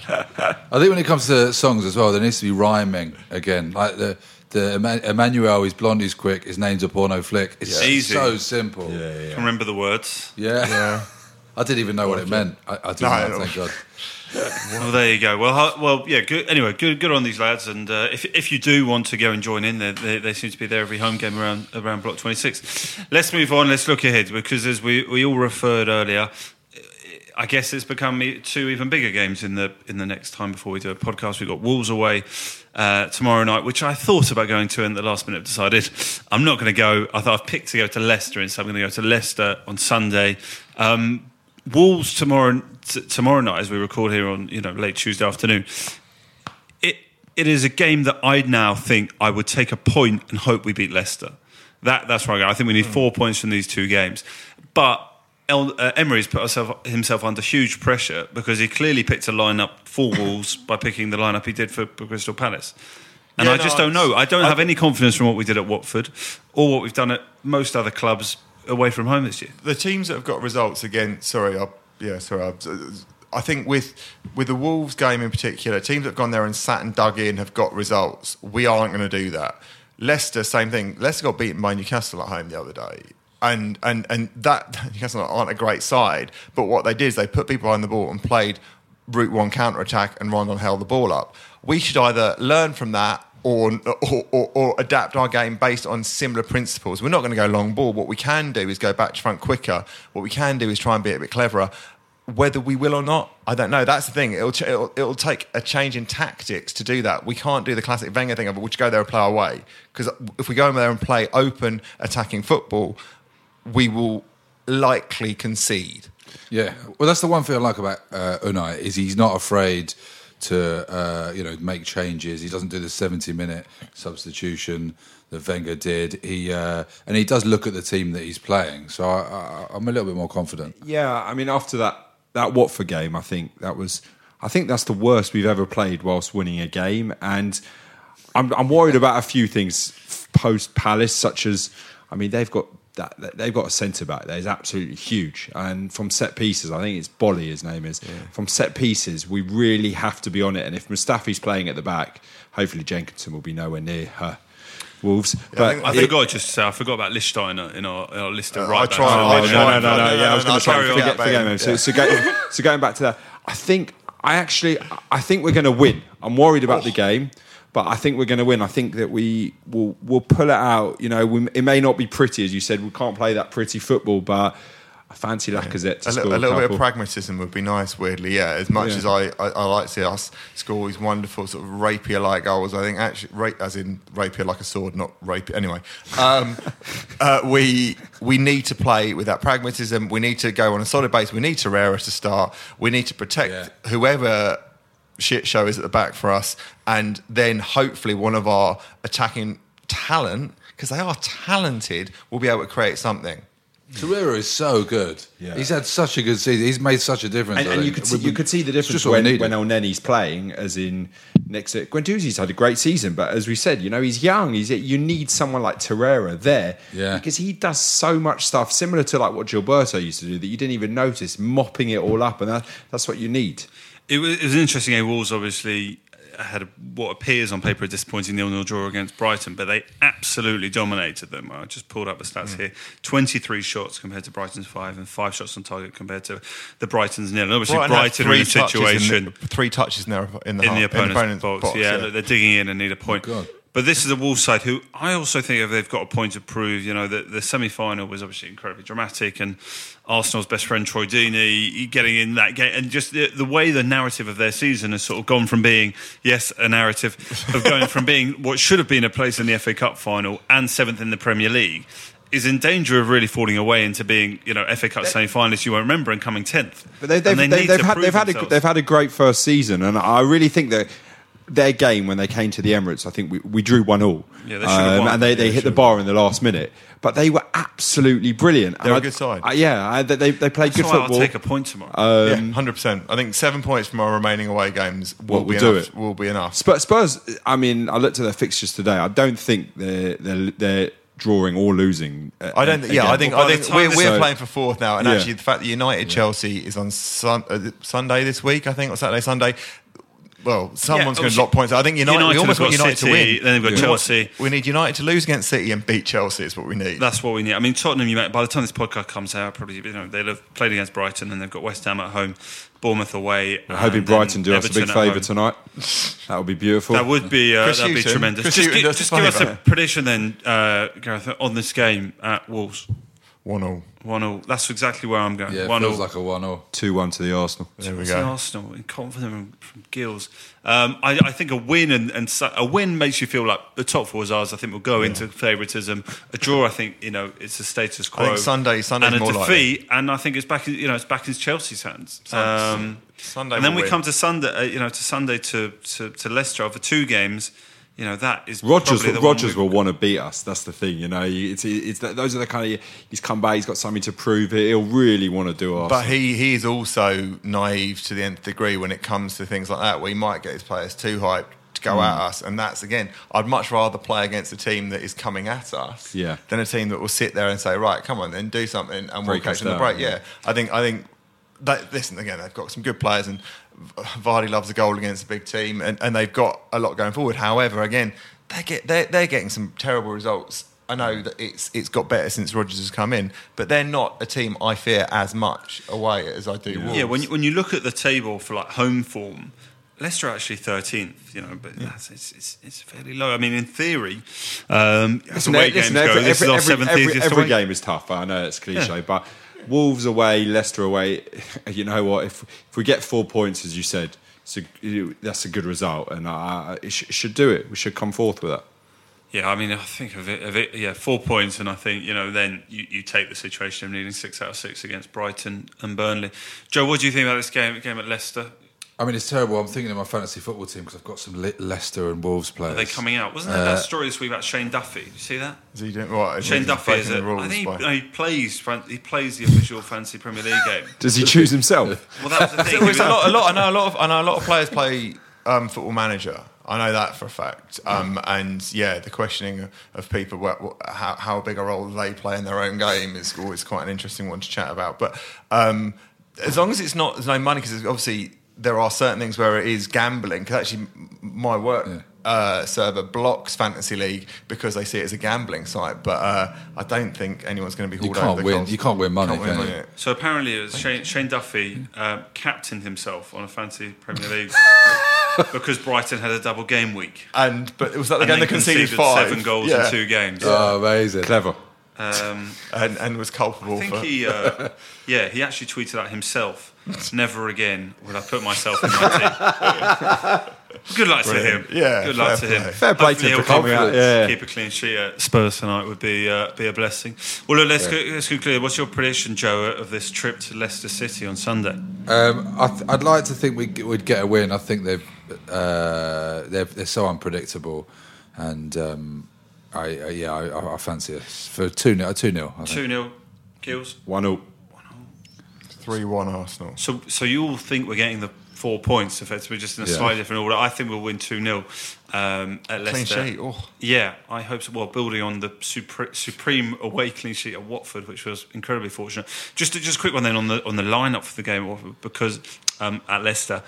I think when it comes to songs as well, there needs to be rhyming again. Like the the Emmanuel, he's blonde, he's quick, his name's a porno flick. It's Yeah. Easy. so simple. Yeah, yeah, Can yeah. remember the words. Yeah. yeah. I didn't even know what it meant. I, I didn't No, know, thank God. Well, there you go. Well, well, yeah. Good. Anyway, good, good on these lads. And uh, if if you do want to go and join in, they, they, they seem to be there every home game around around Block Twenty Six. Let's move on. Let's look ahead because as we, we all referred earlier, I guess it's become two even bigger games in the in the next time before we do a podcast. We've got Wolves away uh, tomorrow night, which I thought about going to, and at the last minute decided I'm not going to go. I thought I've picked to go to Leicester, and so I'm going to go to Leicester on Sunday. Um, Wolves tomorrow t- tomorrow night, as we record here on you know late Tuesday afternoon. It it is a game that I now think I would take a point and hope we beat Leicester. That that's where I go. I think we need four points from these two games, but. El, uh, Emery's put herself, himself under huge pressure because he clearly picked a lineup for Wolves by picking the lineup he did for, for Crystal Palace. And Yeah, I no, just don't know. I don't I- have any confidence from what we did at Watford or what we've done at most other clubs away from home this year. the teams that have got results again. Sorry, I, yeah, sorry. I, I think with with the Wolves game in particular, teams that have gone there and sat and dug in have got results. We aren't going to do that. Leicester, same thing. Leicester got beaten by Newcastle at home the other day. And, and and that Newcastle aren't a great side, but what they did is they put people behind the ball and played route one counter attack, and Rondon held the ball up. We should either learn from that or, or, or, adapt our game based on similar principles. We're not going to go long ball. What we can do is go back to front quicker. What we can do is try and be a bit cleverer. Whether we will or not, I don't know. That's the thing. It'll, it'll, it'll take a change in tactics to do that. We can't do the classic Wenger thing of we'll just go there and play our way. Because if we go in there and play open attacking football, we will likely concede. Yeah, well, that's the one thing I like about uh, Unai is he's not afraid to uh, you know make changes. He doesn't do the seventy-minute substitution that Wenger did. He uh, and he does look at the team that he's playing. So I, I'm a little bit more confident. Yeah, I mean, after that that Watford game, I think that was, I think that's the worst we've ever played whilst winning a game, and I'm, I'm worried about a few things post Palace, such as, I mean, they've got that that- they've got a centre back that is absolutely huge, and from set pieces, I think it's Boly, his name is. From set pieces, we really have to be on it, and if Mustafi's playing at the back, hopefully Jenkinson will be nowhere near her. Wolves, but I it- forgot just to say, I forgot about Lichtsteiner in our, in our list of Uh, right I backs. tried- So I no, no, no, no, Yeah, I was no, going to say carry on. forget, Yeah, forget him. So, Yeah. so, go, so going back to that, I think I actually I think we're going to win. I'm worried about the game, but I think we're going to win. I think that we will we'll pull it out. You know, we, it may not be pretty, as you said. We can't play that pretty football, but I fancy Lacazette to a, score li- a little bit of pragmatism would be nice, weirdly, yeah. As much Yeah. as I, I, I like to see us score these wonderful sort of rapier like goals, I think actually, ra- as in rapier like a sword, not rapier. Anyway, um, uh, we we need to play with that pragmatism. We need to go on a solid base. We need Torreira to start. We need to protect Yeah. whoever shit show is at the back for us, and then hopefully one of our attacking talent, because they are talented, will be able to create something. Torreira is so good. Yeah. He's had such a good season. He's made such a difference. And, and you could see, you could see the difference just what we when, needed. when Elneny's playing, as in next to Guendouzi's had a great season, but as we said, you know he's young. He's you need someone like Torreira there, Yeah. because he does so much stuff similar to like what Gilberto used to do that you didn't even notice, mopping it all up, and that, that's what you need. It was, it was interesting A Wolves obviously had what appears on paper a disappointing nil-nil draw against Brighton, but they absolutely dominated them. I just pulled up the Mm. stats here: twenty-three shots compared to Brighton's five, and five shots on target compared to the Brighton's nil. And obviously, Brighton Brighton are in a three touches in the- situation three touches in, their, in the, in the half- opponent's, box. Yeah, look, they're digging in and need a point. God. But this is a Wolves side who I also think they've got a point to prove. You know, the, the semi-final was obviously incredibly dramatic, and Arsenal's best friend Troy Deeney getting in that game, and just the, the way the narrative of their season has sort of gone from being yes a narrative of going from being what should have been a place in the FA Cup final and seventh in the Premier League. Is in danger of really falling away into being, you know, FA Cup semi-finalists you won't remember and coming tenth. But they, they've, And they they, need they've to had they've had a, they've had a great first season, and I really think that their game when they came to the Emirates, I think we, we drew one all, Yeah, they should have won. and they, they they hit the bar in the last minute. But they were absolutely brilliant. They're a good side. I- yeah, I, they they played That's good football. I'll take a point tomorrow. yeah, hundred percent. I think seven points from our remaining away games will Will- be do enough. it. Will be enough. Spurs, Spurs, I mean, I looked at their fixtures today. I don't think they're they're, they're drawing or losing. uh, I don't. Yeah. I think. Well, I think we're, we're So- playing for fourth now, and Yeah. actually, the fact that United Chelsea is on sun, uh, Sunday this week, I think, or Saturday Sunday. Well, someone's going to obviously, lock points. I think United. United we almost want got United to win. then they've got We want- Chelsea. We need United to lose against City and beat Chelsea. Is what we need. That's what we need. I mean, Tottenham. You might, by the time this podcast comes out, probably you know they'll have played against Brighton and they've got West Ham at home, Bournemouth away. I'm hoping Brighton do us a big favour tonight. That would be beautiful. That would be uh, that'd be tremendous. Chris just Hughton just give us a prediction then, uh, Gareth, on this game at Wolves. One all. One 0 That's exactly where I'm going. yeah, One feels 0 like a one-all. two one to the Arsenal. There we It's go. Arsenal, and confident from Gills. Um, I, I think a win and, and a win makes you feel like the top four is ours. I think we'll go into favouritism. A draw, I think, you know, it's a status quo. I think Sunday- Sunday's and a more defeat, and I think it's back. in- You know, it's back in Chelsea's hands. Um, Sunday and then will we win. come to Sunday. Uh, you know, to Sunday to, to to Leicester over two games. You know, that is Rodgers, probably the Rodgers will want to beat us. That's the thing, you know. It's, it's those are the kind of he's come back. He's got something to prove. He'll really want to do us. But he, he is also naive to the nth degree when it comes to things like that, where he might get his players too hyped to go Mm. at us. And that's, again, I'd much rather play against a team that is coming at us Yeah. than a team that will sit there and say, right, come on, then do something and we'll Break catch us them the break. yeah. Yeah. I think, I think, that, listen, again, they've got some good players and Vardy loves a goal against a big team and, and they've got a lot going forward. However, again, they get, they're, they're getting some terrible results. I know that it's it's got better since Rodgers has come in, but they're not a team I fear as much away as I do. Wolves. Yeah, when you, when you look at the table for like home form, Leicester are actually thirteenth. You know, but that's, it's, it's it's fairly low. I mean, in theory, um, as Listen, away listen, games go, every, this every, is our every, seventh every, easiest every away. game is tough. I know it's cliche, Yeah. but Wolves away, Leicester away. You know what? If if we get four points, as you said, a, that's a good result, and it sh- should do it. We should come forth with that. Yeah, I mean, I think of it, of it. Yeah, four points, and I think you know, then you, you take the situation of needing six out of six against Brighton and Burnley. Joe, what do you think about this game? Game at Leicester? I mean, it's terrible. I'm thinking of my fantasy football team because I've got some Le- Leicester and Wolves players. Are they coming out? Wasn't there Uh, that story this week about Shane Duffy? Did you see that? Is he doing what? Is Shane he Duffy is breaking a, I think by- he, he plays. He plays the official fantasy Premier League game. Does he choose himself? Well, that was the thing. Well, a lot, a lot. I know a lot of. I know a lot of players play um, Football Manager. I know that for a fact. Um, and yeah, the questioning of people, what, what, how, how big a role they play in their own game is always quite an interesting one to chat about. But um, as long as it's not, there's no money, because obviously there are certain things where it is gambling. Because actually, my work. Uh, server blocks Fantasy League because they see it as a gambling site, but uh, I don't think anyone's going to be You hauled can't win- you can't win money, can you? money. So apparently, it was Shane, Shane Duffy uh, captained himself on a fancy Premier League because Brighton had a double game week. And but it was that the And game they conceded, five, seven goals Yeah. in two games. Oh, amazing. Clever. Um, and, and was culpable I think for. he, uh, yeah, he actually tweeted out himself. Never again will I put myself in my team. Good luck to him. Yeah, good luck fair to him. Fair play to Hopefully him he'll for coming keep- yeah. Keep a clean sheet at Spurs tonight would be uh, be a blessing. Well, look, let's, go, let's conclude. What's your prediction, Joe, of this trip to Leicester City on Sunday? Um, I th- I'd like to think we g- would get a win. I think they've uh, they're, they're so unpredictable, and um, I, I yeah I, I- I fancy us for two 0 two 0 Two 0 Gills. One all. Three one Arsenal. So, so you all think we're getting the four points effectively, just in a Yeah. slightly different order. I think we'll win two 0 um, at Clean Leicester. sheet. Oh. Yeah, I hope so. Well, building on the supre- supreme away clean sheet at Watford, which was incredibly fortunate. Just, just a quick one then on the on the lineup for the game because um, at Leicester.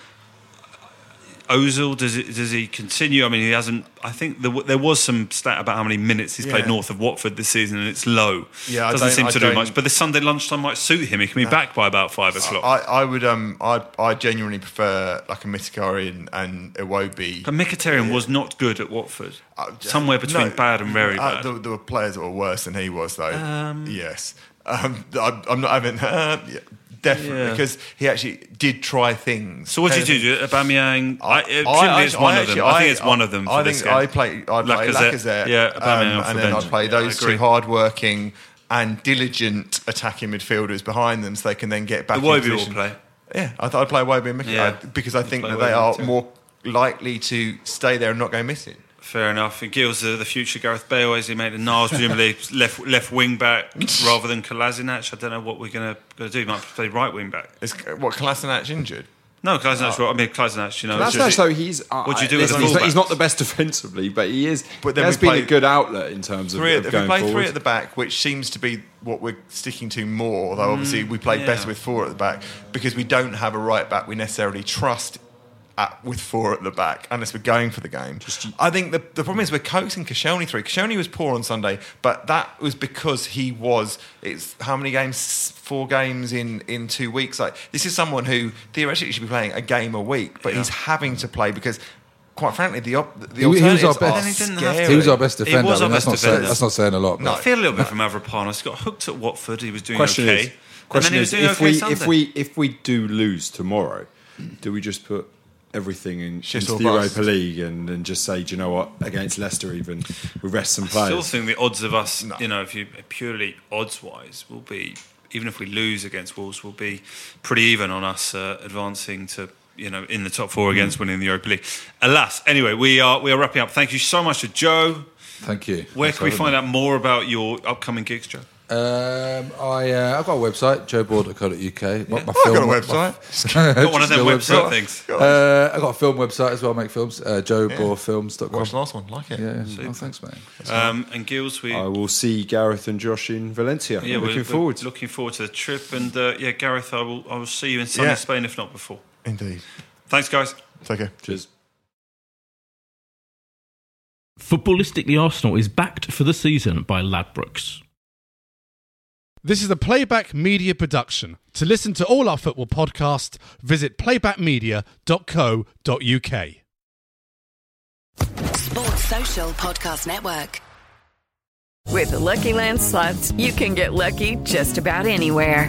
Ozil, does it, does he continue? I mean, he hasn't. I think there, there was some stat about how many minutes he's played north of Watford this season, and it's low. Yeah, I doesn't seem to do much. But the Sunday lunchtime might suit him. He can be back by about five o'clock. I, I would um I I genuinely prefer like a Mkhitaryan and Iwobi. But Mkhitaryan was not good at Watford. Uh, Somewhere between no, bad and very uh, bad. There, there were players that were worse than he was, though. yes, um, I, I'm not having uh, yeah, definitely Yeah. because he actually did try things. so what did you do? Aubameyang? I, presumably it's actually- one I of them. I think it's one of them. I think. I play. I play Lacazette. Lacazette, Yeah, Aubameyang um, and then I play those two hard-working and diligent attacking midfielders behind them, so they can then get back. The Iwobi will play. Yeah, I thought I'd play Iwobi and Mickey Yeah. Because I think that they are too. more likely to stay there and not go missing. Fair enough. And Gill's the, the future Gareth Bale, as he made, and Niles presumably left left wing back rather than Kolasinac. I don't know what we're going to do. He might play right wing back. Is what Kolasinac injured? No, Kolasinac. I mean Kolasinac. You know, That's just- nice though. He's. What'd you uh, do with listen, the he's, not, he's not the best defensively, but he is. But But then he has been play- a good outlet in terms of, Three, of if we play forward. three at the back, which seems to be what we're sticking to more, although obviously we play Mm, yeah. better with four at the back because we don't have a right back we necessarily trust at, with four at the back unless we're going for the game. I think the, the problem is we're coaxing Koscielny through. Koscielny was poor on Sunday, but that was because he was. It's how many games? Four games in in two weeks. Like this is someone who theoretically should be playing a game a week, but Yeah. he's having to play because. Quite frankly, the op- the He- he was our best- Then he scary. He was our best defender. was I our mean, that's, best not saying, that's not saying a lot. I feel a little bit from Avrapanos. He got hooked at Watford. He was doing question okay. is, question then he was is, if okay we Sunday. if we if we do lose tomorrow, do we just put everything in Shit into the bust. Europa League and, and just say, do you know what, against Leicester even we rest some players. I still think the odds of us, you know, if you purely odds wise, will be even if we lose against Wolves, will be pretty even on us uh, advancing to you know in the top four Hmm. against winning the Europa League. Alas, anyway, we are we are wrapping up. Thank you so much to Joe. Thank you. Where Thanks can we find having out more about your upcoming gigs, Joe? Me. Um, I, uh, I've got a website, joeboard.co.uk. My, my I've got a website. my- Got one of them Just website things. Uh, I've got a film website as well. I make films. Uh, joeboardfilms.com. Watch the last one, like it. Yeah, oh, thanks, mate. Um, and Gills, we I will see Gareth and Josh in Valencia. yeah, looking we're, we're forward. looking forward to the trip. And uh, yeah, Gareth, I will I will see you in sunny Yeah. Spain if not before. Indeed. Thanks, guys. Take care. Cheers. Footballistically Arsenal is backed for the season by Ladbrokes. This is a Playback Media production. To listen to all our football podcasts, visit playbackmedia.co.uk. Sports Social Podcast Network. With the Lucky Land slots, you can get lucky just about anywhere.